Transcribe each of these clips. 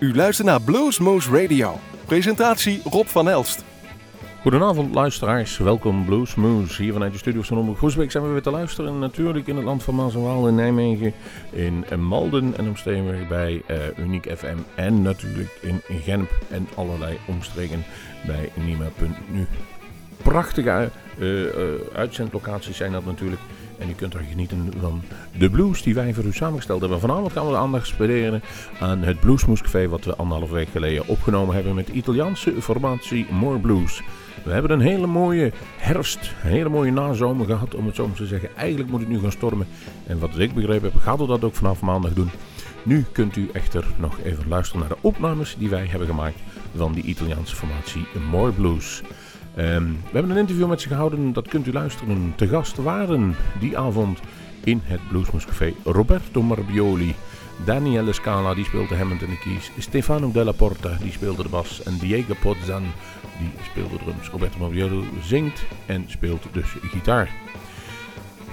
U luistert naar Bluesmoose Radio. Presentatie Rob van Elst. Goedenavond luisteraars, welkom Bluesmoose. Hier vanuit de studio van Omroep Groesbeek zijn we weer te luisteren. Natuurlijk in het land van Maas en Waal in Nijmegen, in Malden en omstreken bij uh, Uniek FM. En natuurlijk in Genp en allerlei omstreken bij Nima.nu. Prachtige uh, uh, uitzendlocaties zijn dat natuurlijk. En u kunt er genieten van de blues die wij voor u samengesteld hebben. Vanavond gaan we de aandacht spenderen aan het Bluesmoes Café wat we anderhalf week geleden opgenomen hebben met de Italiaanse formatie More Blues. We hebben een hele mooie herfst, een hele mooie nazomer gehad om het zo te zeggen. Eigenlijk moet het nu gaan stormen. En wat ik begrepen heb, gaat we dat ook vanaf maandag doen. Nu kunt u echter nog even luisteren naar de opnames die wij hebben gemaakt van die Italiaanse formatie More Blues. Um, we hebben een interview met ze gehouden, dat kunt u luisteren. Te gast waren die avond in het Bluesmoes Café Roberto Marbioli. Daniele Scala, die speelde Hammond en de keys. Stefano Della Porta, die speelde de bas. En Diego Pozzan, die speelde drums. Roberto Marbioli zingt en speelt dus gitaar.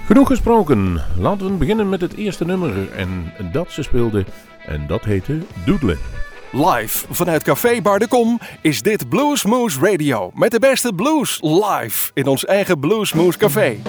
Genoeg gesproken. Laten we beginnen met het eerste nummer. En dat ze speelde. En dat heette Doodle. Live vanuit Café Bar de Kom is dit Bluesmoose Radio. Met de beste blues live in ons eigen Bluesmoose Café.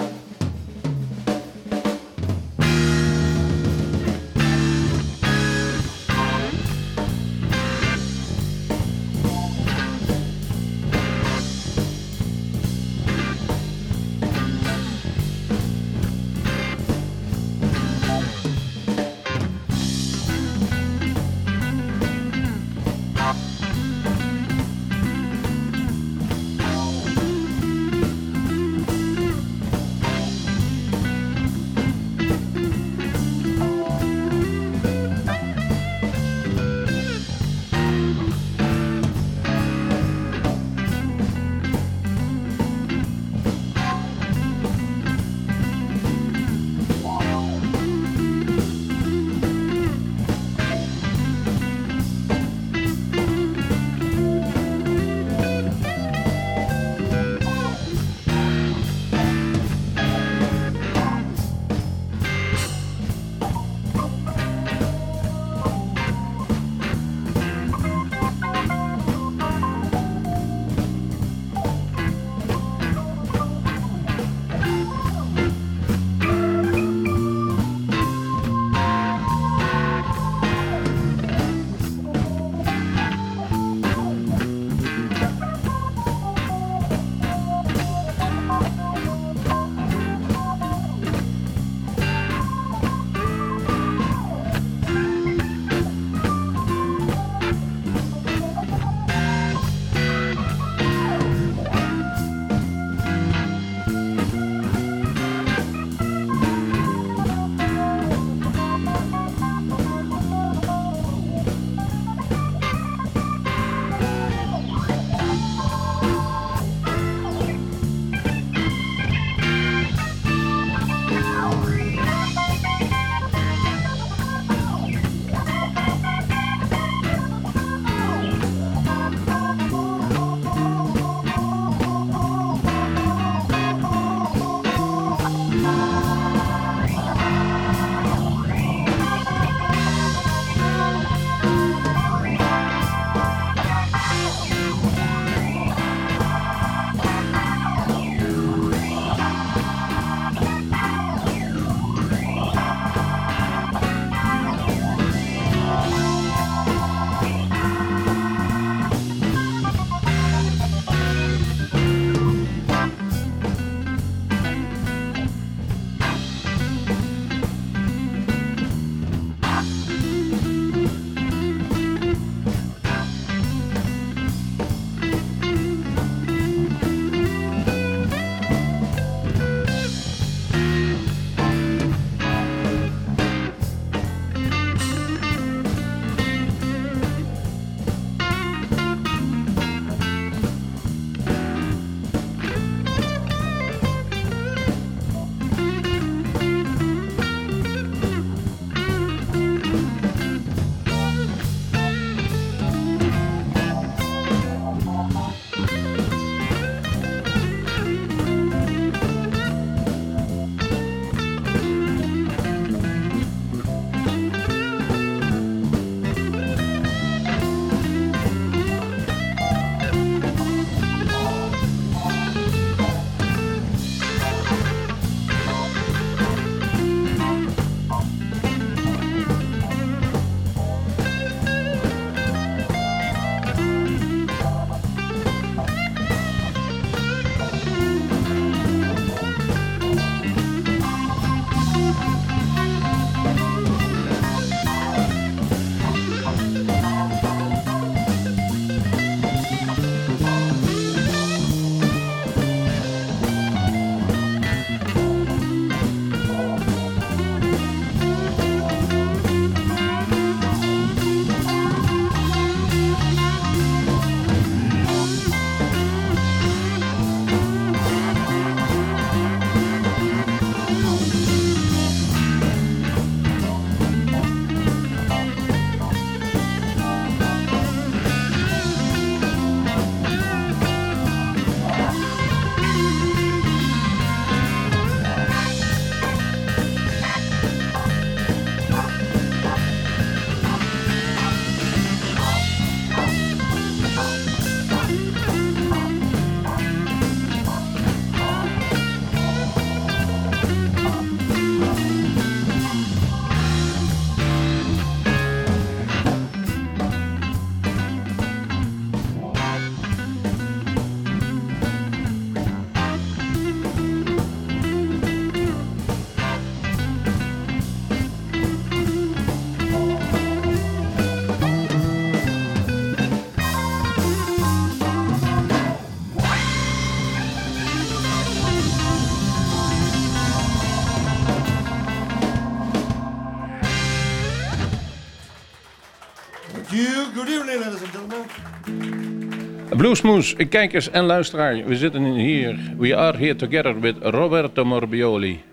Bluesmoes, kijkers en luisteraars, we zitten hier. We are here together with Roberto Morbioli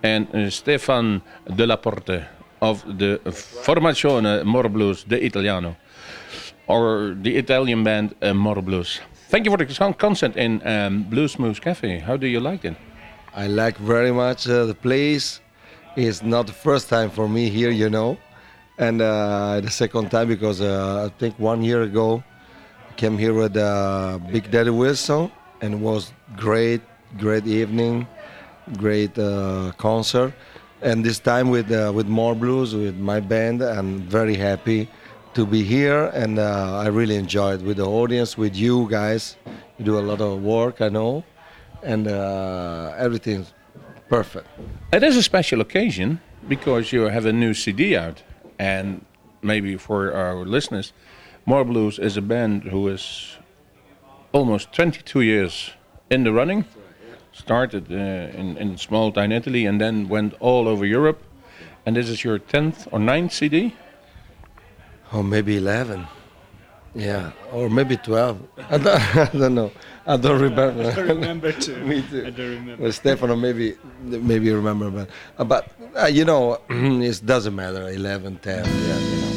en Stefan de la Porte of the Formazione Morblues de Italiano, or the Italian band uh, Morblues. Thank you for the concert in um, Bluesmoose Cafe. How do you like it? I like very much uh, the place. It's not the first time for me here, you know, and uh, the second time because uh, I think one year ago came here with uh, Big Daddy Wilson and it was great, great evening, great uh, concert. And this time with uh, with more blues with my band, I'm very happy to be here, and uh, I really enjoyed with the audience, with you guys. You do a lot of work, I know, and uh, everything's perfect. It is a special occasion because you have a new CD out, and maybe for our listeners, More Blues is a band who is almost 22 years in the running. Started uh, in, in small town Italy and then went all over Europe. And this is your 10th or 9th CD? Or maybe 11. Yeah, or maybe 12. I don't, I don't know. I don't remember. I remember too. Me too. I don't remember. Well, Stefano maybe maybe remember, but uh, but uh, you know it doesn't matter. 11, 10. Yeah, you know.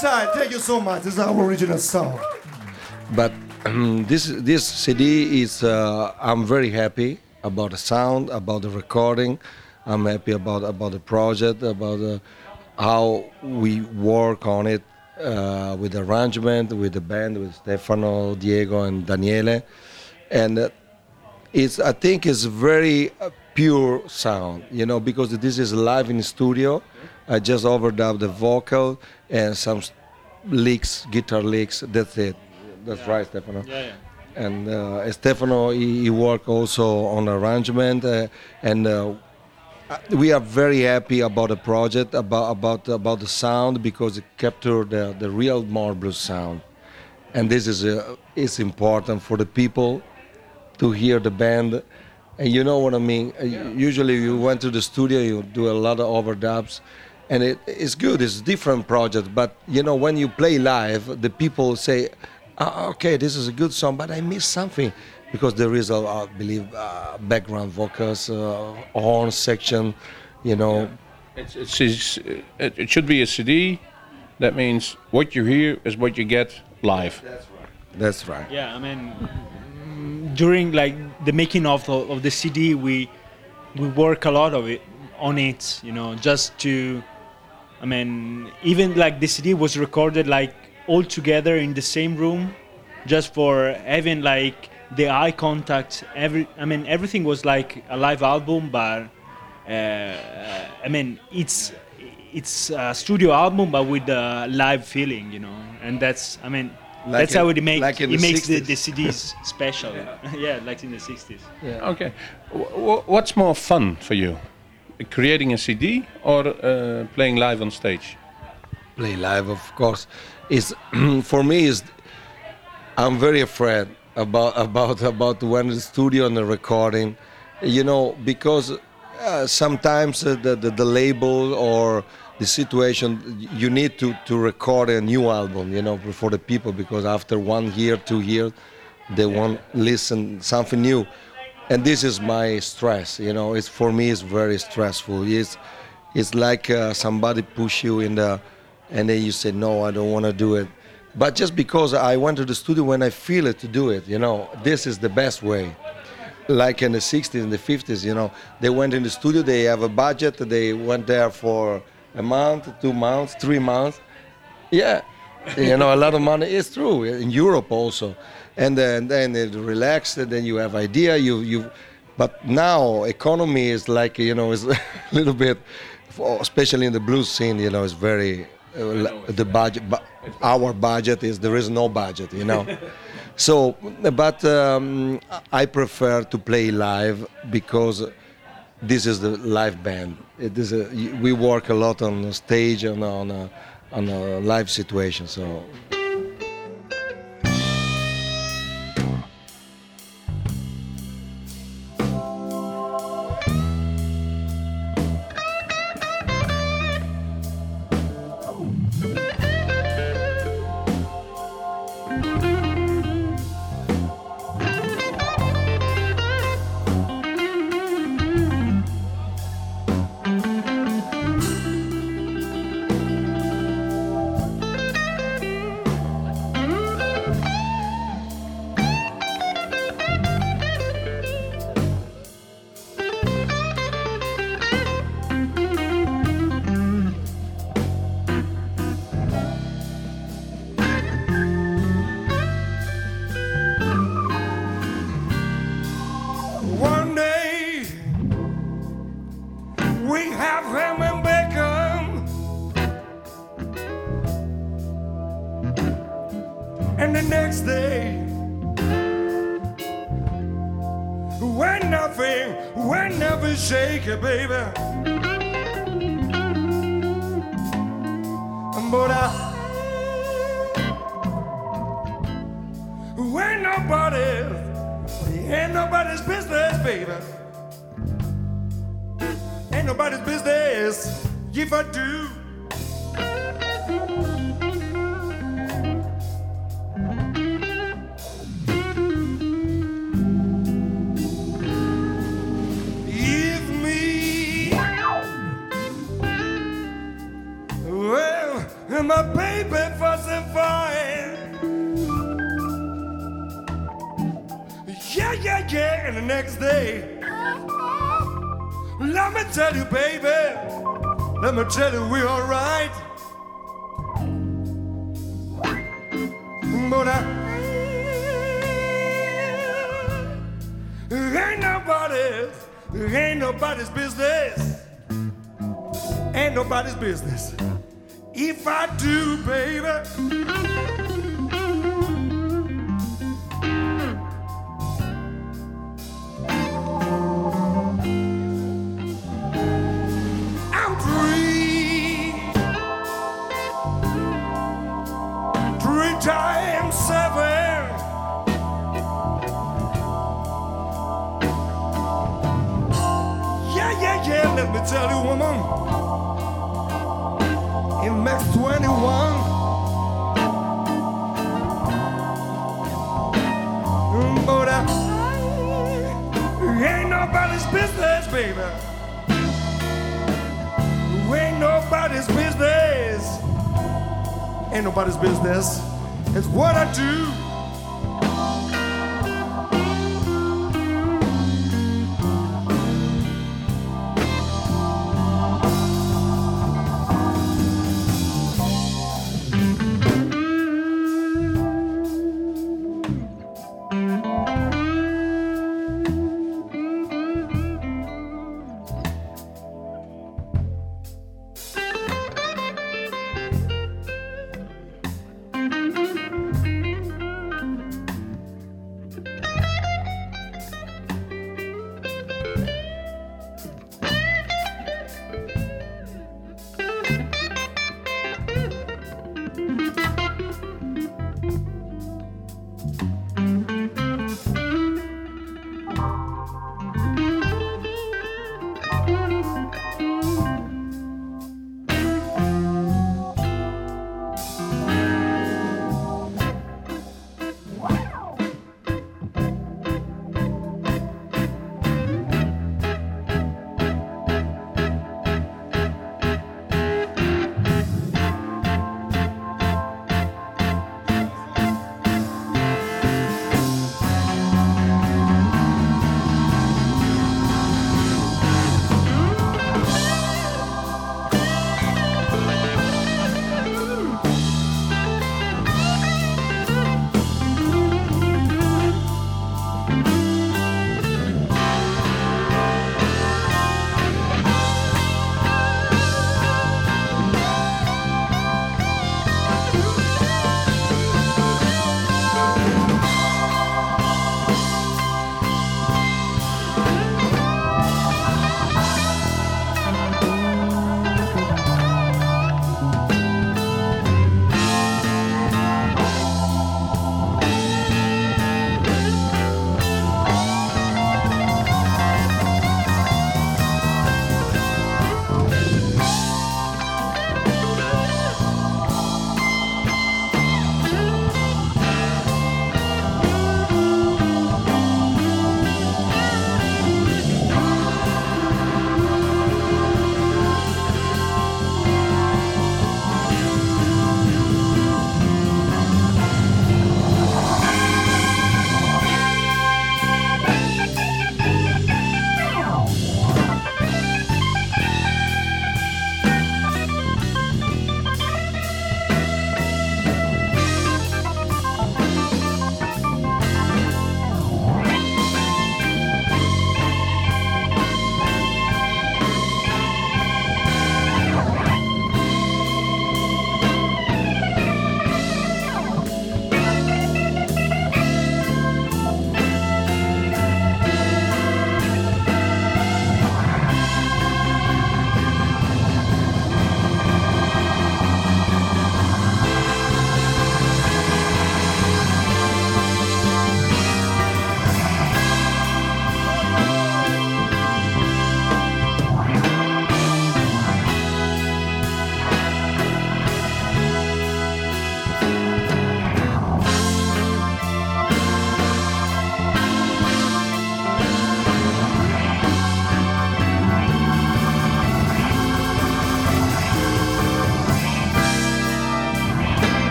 Side. Thank you so much. This is our original song. But this this CD is uh, I'm very happy about the sound, about the recording. I'm happy about about the project, about uh, how we work on it uh, with the arrangement, with the band, with Stefano, Diego, and Daniele, and uh, it's I think it's very uh, pure sound, you know, because this is live in studio. I just overdubbed the vocal and some licks, guitar licks. That's it. That's right, Stefano. Yeah, yeah. And uh, Stefano, he, he worked also on arrangement, uh, and uh, we are very happy about the project, about about about the sound because it captured the, the real Marble sound, and this is uh, is important for the people to hear the band. And you know what I mean. Uh, Usually, you went to the studio, you do a lot of overdubs, and it's good. It's a different project, but you know when you play live, the people say, "Ah, "Okay, this is a good song, but I miss something." Because there is, a, I believe, uh, background vocals, uh, horn section, you know. It's, it's, it's, it, it should be a CD. That means what you hear is what you get live. That's right. That's right. Yeah, I mean, mm, during like the making of the, of the CD, we we work a lot of it on it, you know, just to, I mean, even like the CD was recorded like all together in the same room, just for having like the eye contact. Every, I mean, everything was like a live album, but uh, I mean, it's it's a studio album, but with a live feeling, you know, and that's, I mean. Like that's in- how it makes like it the makes the, the CDs special. yeah. like in the 60s. Yeah. Okay. W- w- what's more fun for you? Creating a CD or uh, playing live on stage? play live of course is for me is i'm very afraid about about about when the studio and the recording you know because uh, sometimes uh, the, the the label or the situation you need to to record a new album you know for the people because after one year two years they want listen something new and this is my stress you know it's for me it's very stressful. It's it's like uh, somebody push you in the and then you say no i don't want to do it. But just because i went to the studio when i feel it to do it you know this is the best way. Like in the 60s and the 50s you know they went in the studio they have a budget they went there for a month two months three months. Yeah, you know, a lot of money. It's true in Europe also, and then then it relaxed, and then you have idea. You you, but now economy is like you know is a little bit, especially in the blues scene. You know, is very uh, the budget. bu- Our budget is there is no budget. You know. So, but um, I prefer to play live because this is the live band. It is a, we work a lot on the stage and on a, on a live situation. So One baby. Nobody's business. Ain't nobody's business. If I do, baby. Tell you, woman. In Max 21. Mm, But I ain't nobody's business, baby. Ain't nobody's business. Ain't nobody's business. It's what I do.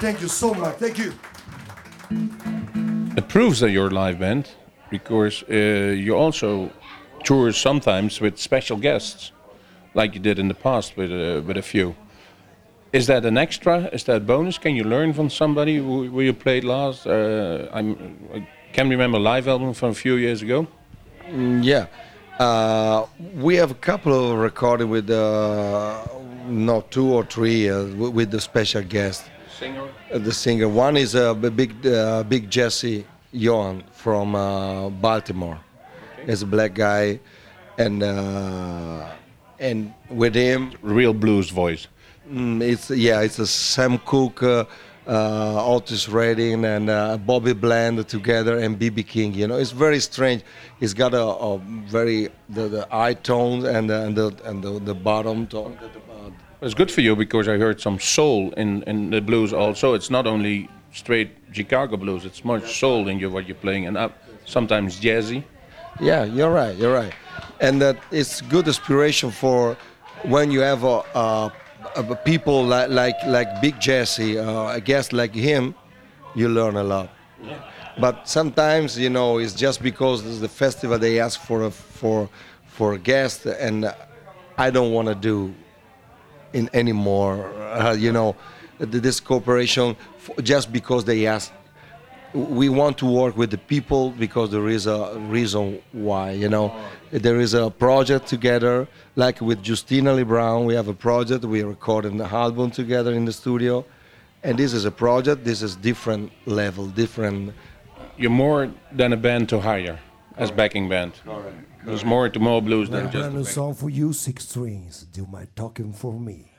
Thank you so much. Thank you. It proves that you're a live band because uh, you also tour sometimes with special guests, like you did in the past with uh, with a few. Is that an extra? Is that bonus? Can you learn from somebody who, who you played last? Uh, I'm, I can remember a live album from a few years ago. Mm, yeah. Uh, we have a couple of recording with uh, no two or three uh, with the special guest. Singer. Uh, the singer. One is a b- big, uh, big Jesse Yawn from uh, Baltimore. He's a black guy, and uh, and with him, Real blues voice. mm, it's yeah, it's a Sam Cooke, uh, uh, Otis Redding, and uh, Bobby Bland together, and BB King. You know, it's very strange. He's got a, a very the, the high tone and the, and the and the, the bottom tone. It's good for you because I heard some soul in, in the blues also. It's not only straight Chicago blues, it's much soul in you what you're playing and sometimes jazzy. Yeah, you're right. You're right, and that it's good inspiration for when you have a, a, a people like like like Big Jesse, uh, a guest like him, you learn a lot. Yeah. But sometimes you know it's just because it's the festival they ask for a for for a guest, and I don't want to do in anymore. Uh, you know, this cooperation f- just because they ask we want to work with the people because there is a reason why you know there is a project together like with justina lee brown we have a project we are recording the album together in the studio and this is a project this is different level different You're more than a band to hire as backing band. There's more to more blues than just new a song for you, Six Strings. Do my talking for me.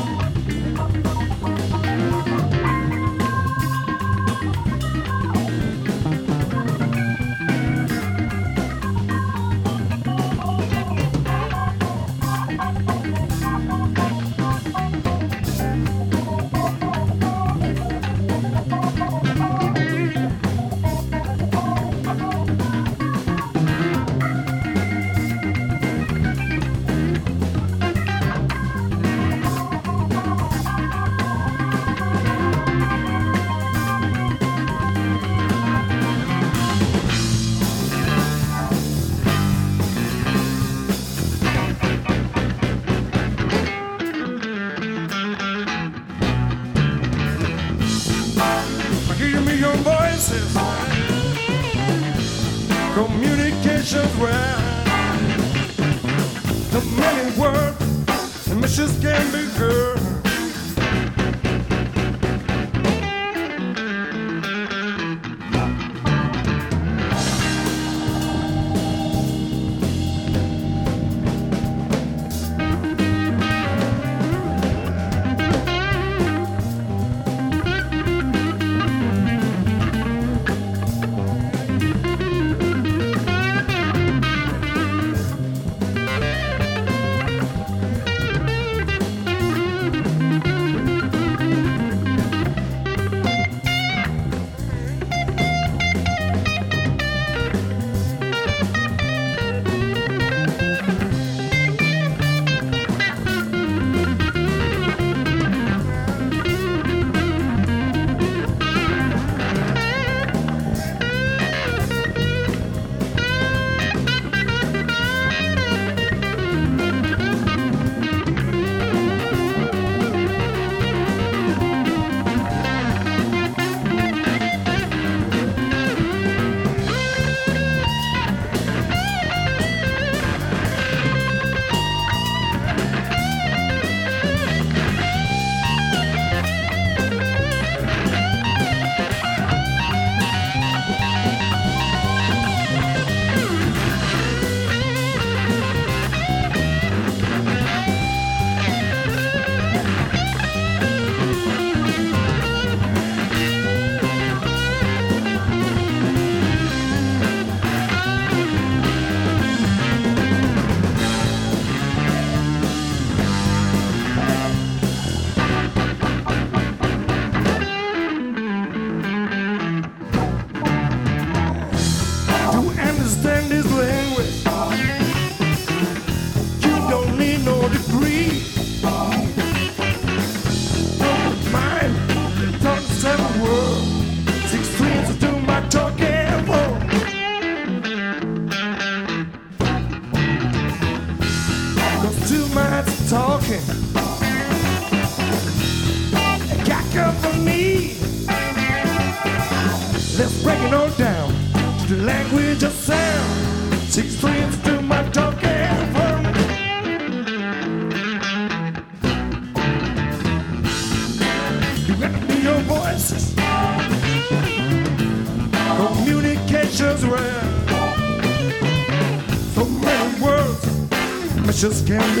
I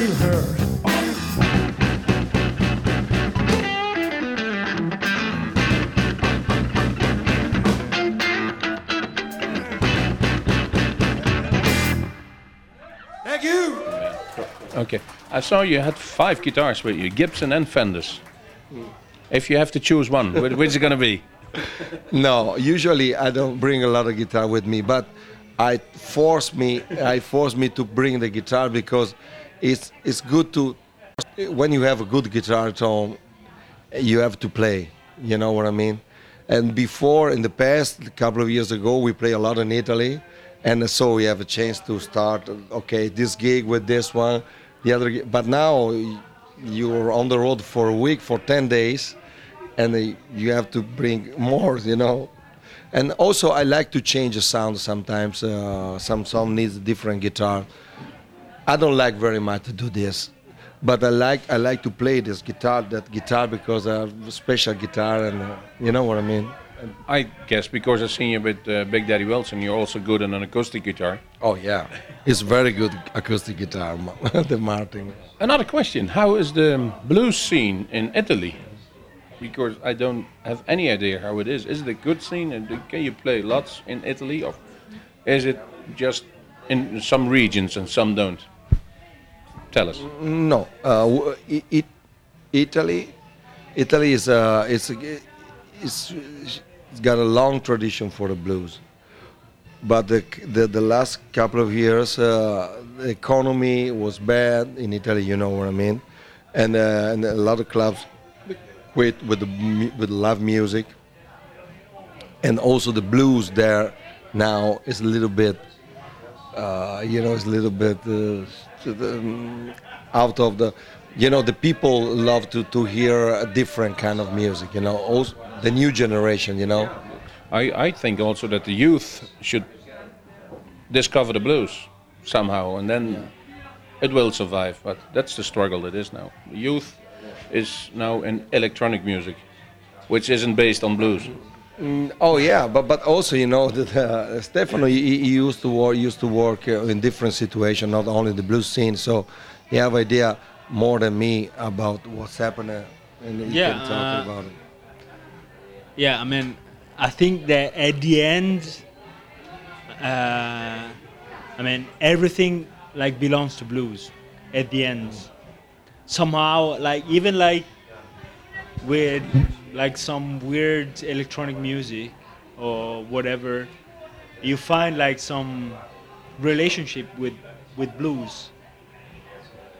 messages can be heard. Thank you. Okay. I saw you had five guitars with you, Gibson and Fenders. If you have to choose one, which is going to be? No, usually I don't bring a lot of guitar with me, but I force me I force me to bring the guitar because it's it's good to when you have a good guitar at home, you have to play. You know what I mean? And before in the past, a couple of years ago, we play a lot in Italy, and so we have a chance to start. Okay, this gig with this one, the other. But now you're on the road for a week, for ten days, and you have to bring more, you know. And also, I like to change the sound sometimes. Uh, some song needs a different guitar. I don't like very much to do this, but I like I like to play this guitar, that guitar, because I have a special guitar, and uh, you know what I mean. I guess because I've seen you with uh, Big Daddy Wilson, you're also good on an acoustic guitar. Oh yeah, it's very good acoustic guitar, the Martin. Another question: How is the blues scene in Italy? Because I don't have any idea how it is. Is it a good scene? And can you play lots in Italy, or is it just in some regions and some don't? Tell us. No, uh, w- i- it, Italy, Italy is uh, it's, it's it's got a long tradition for the blues, but the the, the last couple of years uh, the economy was bad in Italy. You know what I mean, and uh, and a lot of clubs quit with the with live music, and also the blues there now is a little bit uh, you know, it's a little bit uh, um, out of the, you know, the people love to, to hear a different kind of music, you know, also the new generation, you know. I, I think also that the youth should discover the blues somehow, and then it will survive. But that's the struggle it is now. Youth is now in electronic music, which isn't based on blues. Oh yeah, but but also you know that uh, Stefano he, he used to work used to work uh, in different situations, not only the blues scene. So he have idea more than me about what's happening, and he Yeah, can talk uh, about it. Yeah, I mean, I think that at the end, uh, I mean, everything like belongs to blues. At the end, somehow, like even like with like some weird electronic music or whatever, you find like some relationship with with blues.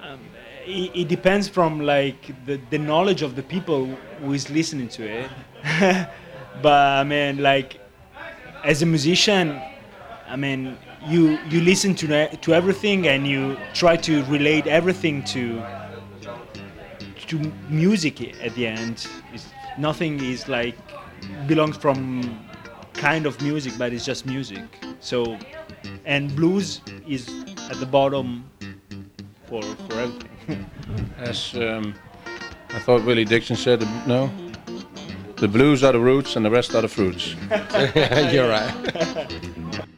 Um, it, it depends from like the, the knowledge of the people who is listening to it. but I mean, like as a musician, I mean, you you listen to to everything and you try to relate everything to to music at the end. It's, nothing is like belongs from kind of music, but it's just music. So, and blues is at the bottom for for everything. As um, I thought Willie Dixon said, no. The blues are the roots and the rest are the fruits. You're right.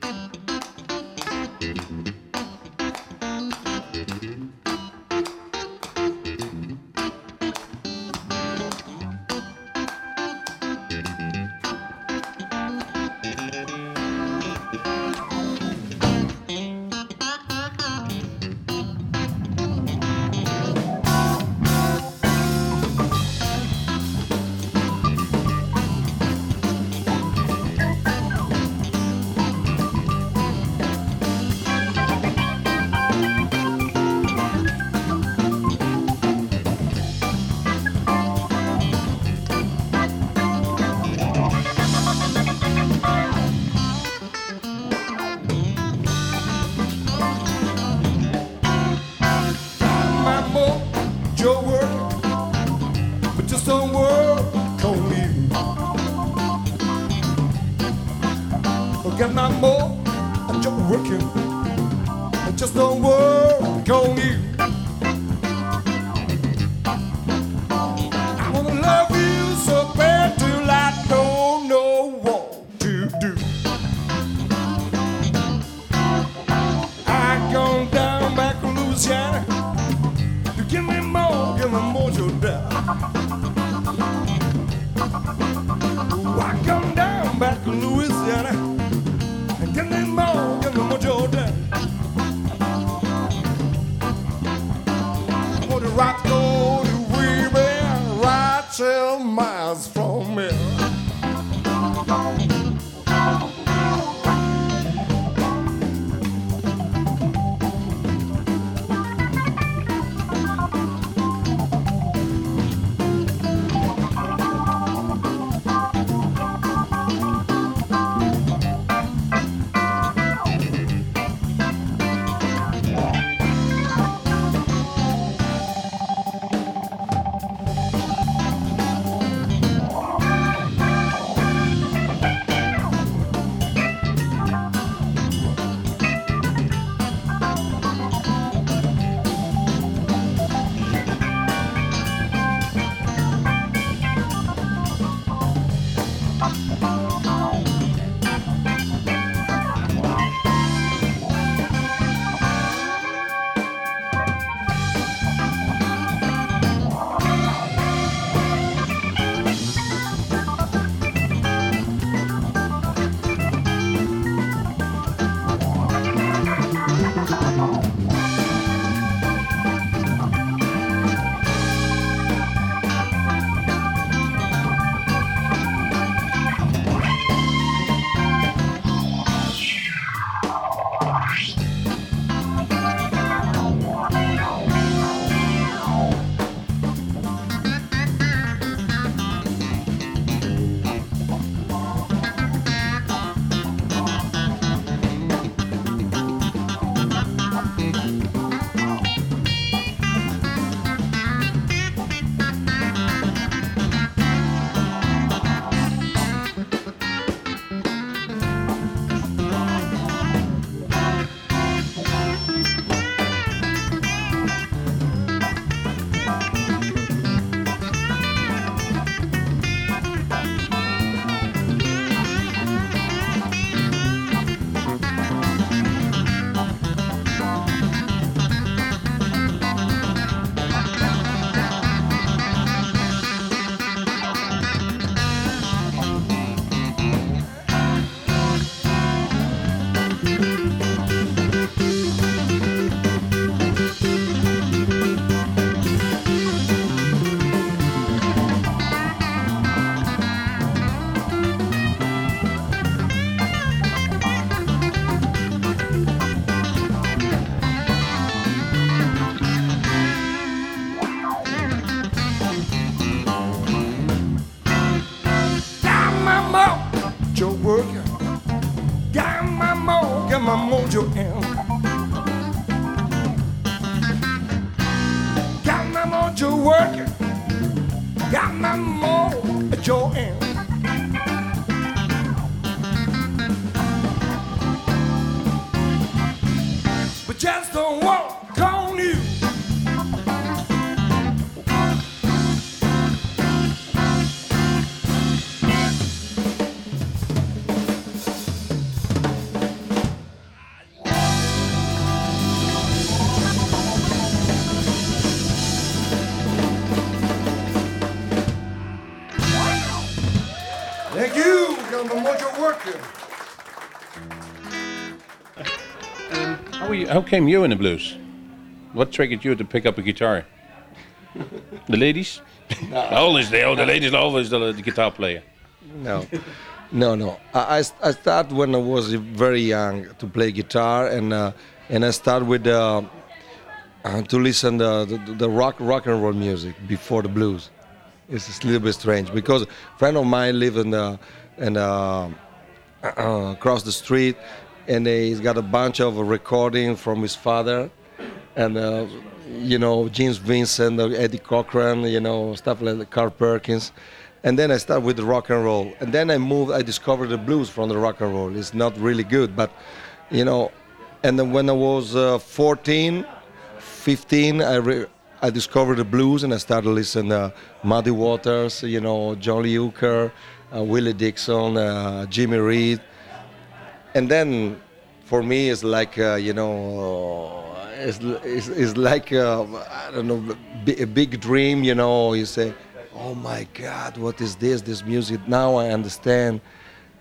How, were you, how came you in the blues? What triggered you to pick up a guitar? the ladies? No. always the older ladies, always the, the guitar player. No, no, no. I, I, I started when I was very young to play guitar, and uh, and I started with uh, uh, to listen the, the the rock rock and roll music before the blues. It's a little bit strange because a friend of mine live in the in uh, uh, across the street, and he's got a bunch of recording from his father, and uh, you know Gene Vincent, uh, Eddie Cochran, you know stuff like Carl Perkins. And then I started with rock and roll, and then I moved. I discovered the blues from the rock and roll. It's not really good, but you know. And then when I was uh, 14, 15, I re- I discovered the blues and I started listening to Muddy Waters, you know, John Lee Hooker, uh, Willie Dixon, uh, Jimmy Reed. And then for me, it's like, uh, you know, it's, it's, it's like, uh, I don't know, a big dream, you know, you say, oh my God, what is this, this music? Now I understand.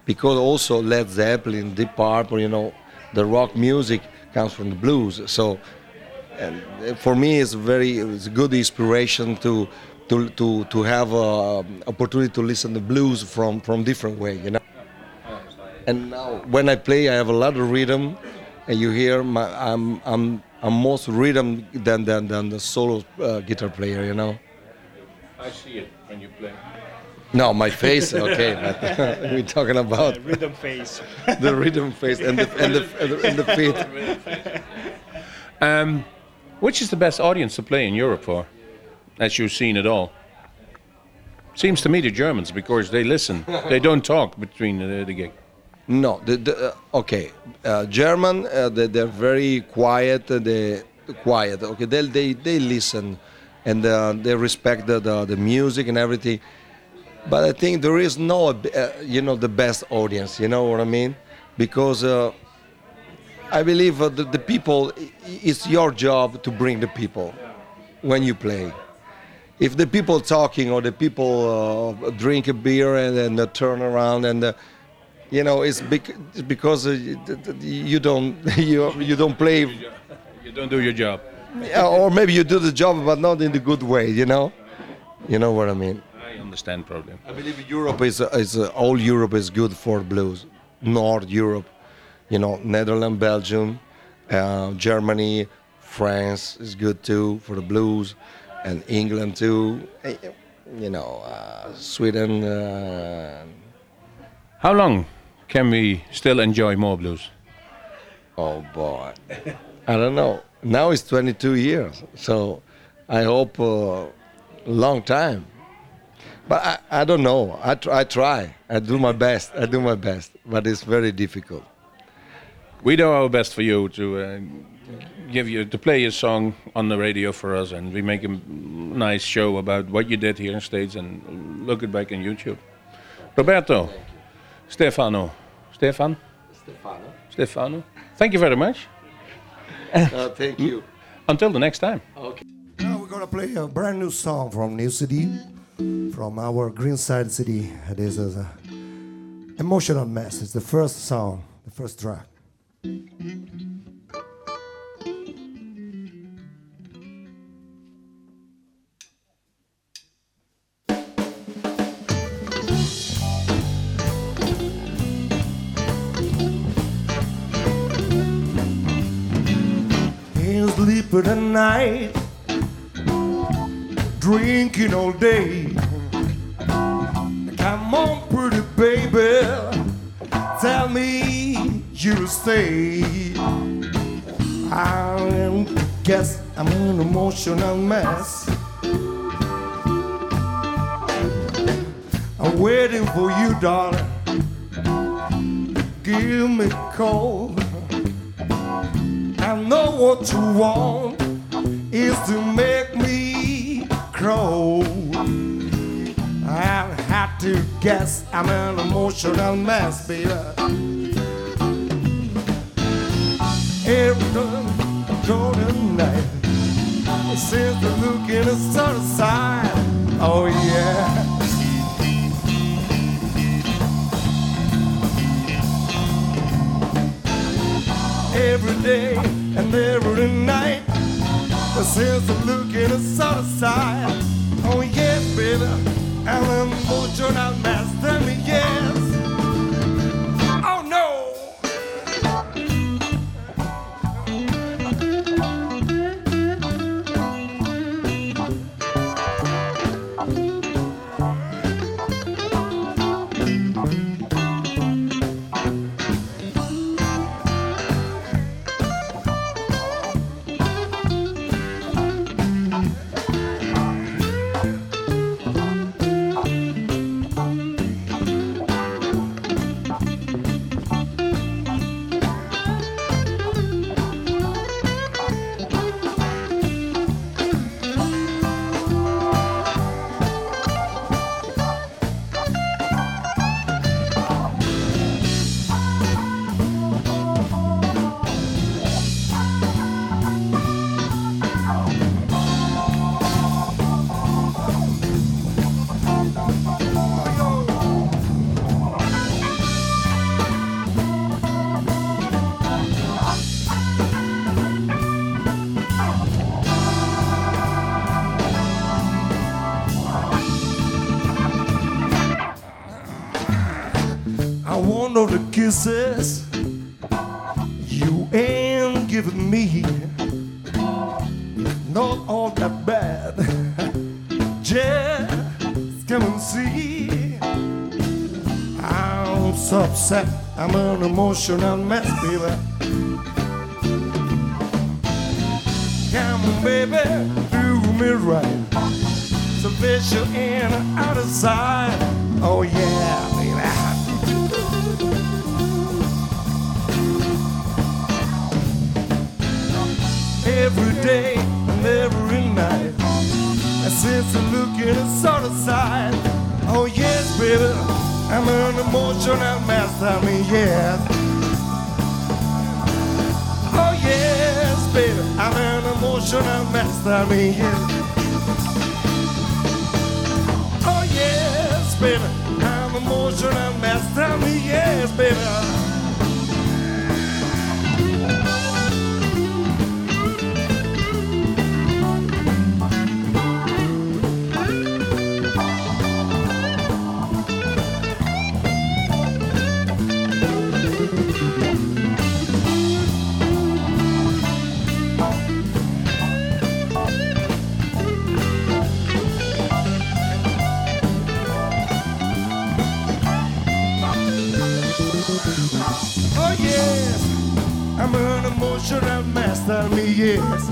Because also Led Zeppelin, Deep Purple, you know, the rock music comes from the blues. So and for me it's very it's a good inspiration to to to to have a opportunity to listen to the blues from from different way you know and now when i play i have a lot of rhythm and you hear my i'm i'm i'm most rhythm than than, than the solo uh, guitar player you know I see it when you play. no my face okay we're talking about Rhythm face. the rhythm face and the and the and the, and the feet Um, which is the best audience to play in Europe for, as you've seen it all? Seems to me the Germans because they listen. they don't talk between the, the gig. No, the, the, uh, okay. Uh, German, uh, they, they're very quiet. Uh, they quiet. Okay, they they, they listen, and uh, they respect the, the the music and everything. But I think there is no, uh, you know, the best audience. You know what I mean? Because I believe the, the people. It's your job to bring the people when you play. If the people talking or the people uh, drink a beer and then uh, turn around and uh, you know it's, bec- because uh, y- th- th- you don't you, you don't play You don't do your job. yeah, or maybe you do the job but not in the good way you know? You know what i mean? I understand probably. i believe europe is, uh, is uh, all europe is good for blues. North europe you know netherlands belgium uh, germany france is good too for the blues and england too. Eh, you know uh, sweden uh, How long can we still enjoy more blues? Oh boy, I don't know. Now it's 22 years, so I hope uh, long time. But I, I don't know. I, tr- I try. I do my best. I do my best, but it's very difficult. We do our best for you to uh, give you to play your song on the radio for us, and we make a nice show about what you did here in States and look it back on YouTube. Roberto, Stefano, Stefan, Stefano. Stefano. Thank you very much. Uh, thank you. Until the next time. Okay. Now we're gonna play a brand new song from New CD, from our Greenside CD. It is an emotional mess. It's the first song, the first track. Sleeping at night, drinking all day. Come on, pretty baby, tell me you to stay. I guess I'm an emotional mess. I'm waiting for you, darling. Give me a call. Know what you want is to make me crow. I have to guess I'm an emotional mess, baby. Every golden night, since the look in the sun side, oh yeah. every day and every night. Since the look in the sun side. Oh yes, baby, I'm an emotional master, me kisses you ain't giving me. Not all that bad. Just come and see. I'm so upset. I'm an emotional mess, baby. Come on, baby, do me right. So visual in and out of sight. Oh yeah, since I look in the sort of side, oh yes, baby, I'm an emotional mess. I mean, yes. Oh yes, baby, I'm an emotional mess. I mean, yes. Oh yes, baby, I'm an emotional mess. I mean, yes, baby. Emotional master, oh, me yes.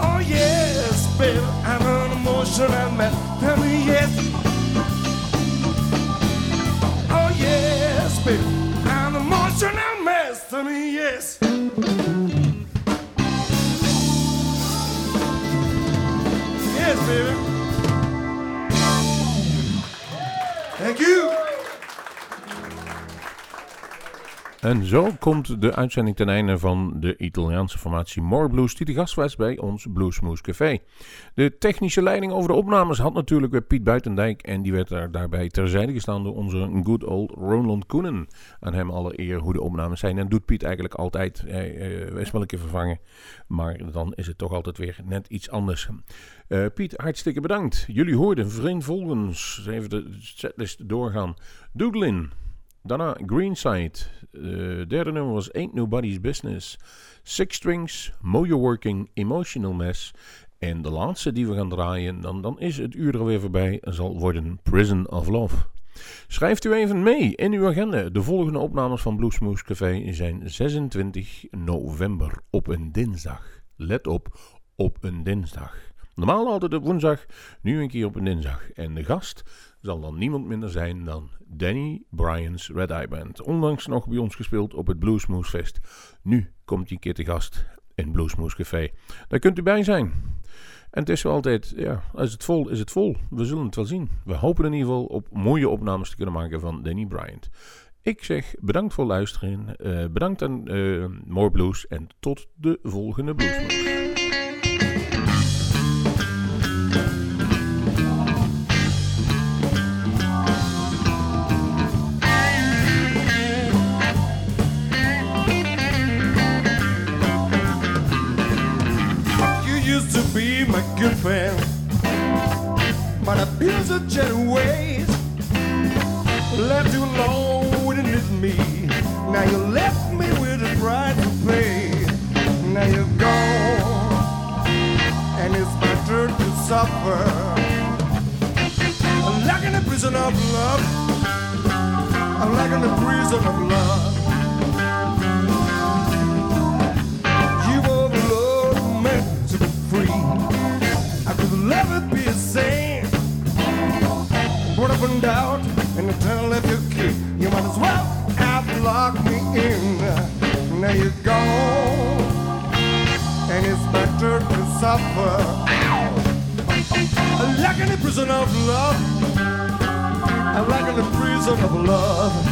Oh yes, baby, I'm an emotional master, me yes. Oh yes, baby, I'm an emotional master, me yes. Yes, baby. Thank you. En zo komt de uitzending ten einde van de Italiaanse formatie More Blues, die de gast was bij ons Bluesmoose Café. De technische leiding over de opnames had natuurlijk weer Piet Buitendijk en die werd daar daarbij terzijde gestaan door onze good old Roland Koenen. Aan hem alle eer hoe de opnames zijn en doet Piet eigenlijk altijd. Hij uh, is wel een keer vervangen, maar dan is het toch altijd weer net iets anders. Uh, Piet, hartstikke bedankt. Jullie hoorden vriend volgens, even de setlist doorgaan, Doodlin. Daarna Greenside. Uh, derde nummer was Ain't Nobody's Business. Six Strings, Mojo Working, Emotional Mess. En de laatste die we gaan draaien, dan, dan is het uur er weer voorbij, zal worden Prison of Love. Schrijft u even mee in uw agenda. De volgende opnames van Bluesmoose Café zijn 26 november op een dinsdag. Let op, op een dinsdag. Normaal altijd op woensdag, nu een keer op een dinsdag. En de gast zal dan niemand minder zijn dan Danny Bryan's Red Eye Band. Onlangs nog bij ons gespeeld op het Bluesmoose Fest. Nu komt hij een keer te gast in Bluesmoose Café. Daar kunt u bij zijn. En het is wel altijd, ja, als het vol is het vol. We zullen het wel zien. We hopen in ieder geval op mooie opnames te kunnen maken van Danny Bryant. Ik zeg bedankt voor luisteren. Uh, bedankt aan uh, More Blues. En tot de volgende Bluesmoes. But abused love.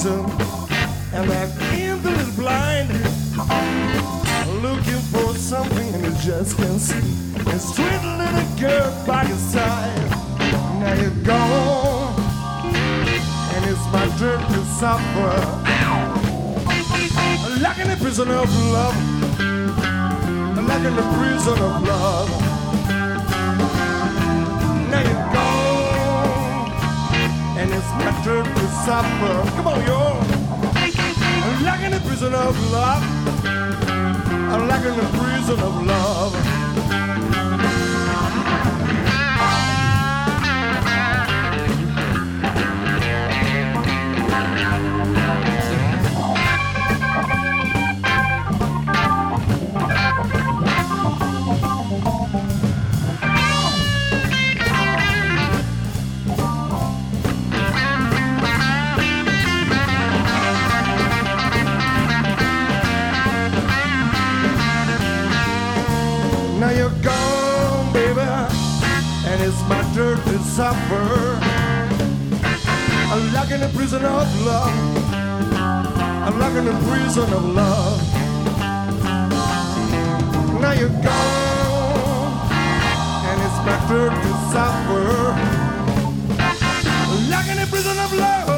Prison, and that in the little blind, looking for something and he just can't see. A sweet little girl by his side. Now you're gone, and it's my turn to suffer. Like in a prison of love, like in a prison of love. And it's turn to suffer. Come on, yo. I'm like in a prison of love, I'm like in a prison of love. Suffer. I'm locked in the prison of love. I'm locked in the prison of love. Now you're gone, and it's my turn to suffer. Locked in the prison of love.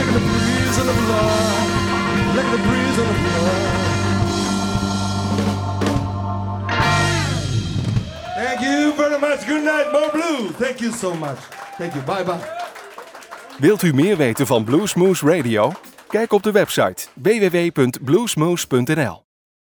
At the prison of love. At the prison of love. Very. Good night, Mo Blue. Thank you so much. Thank you. Bye bye. Wilt u meer weten van Bluesmoose Radio? Kijk op de website www.bluesmoose.nl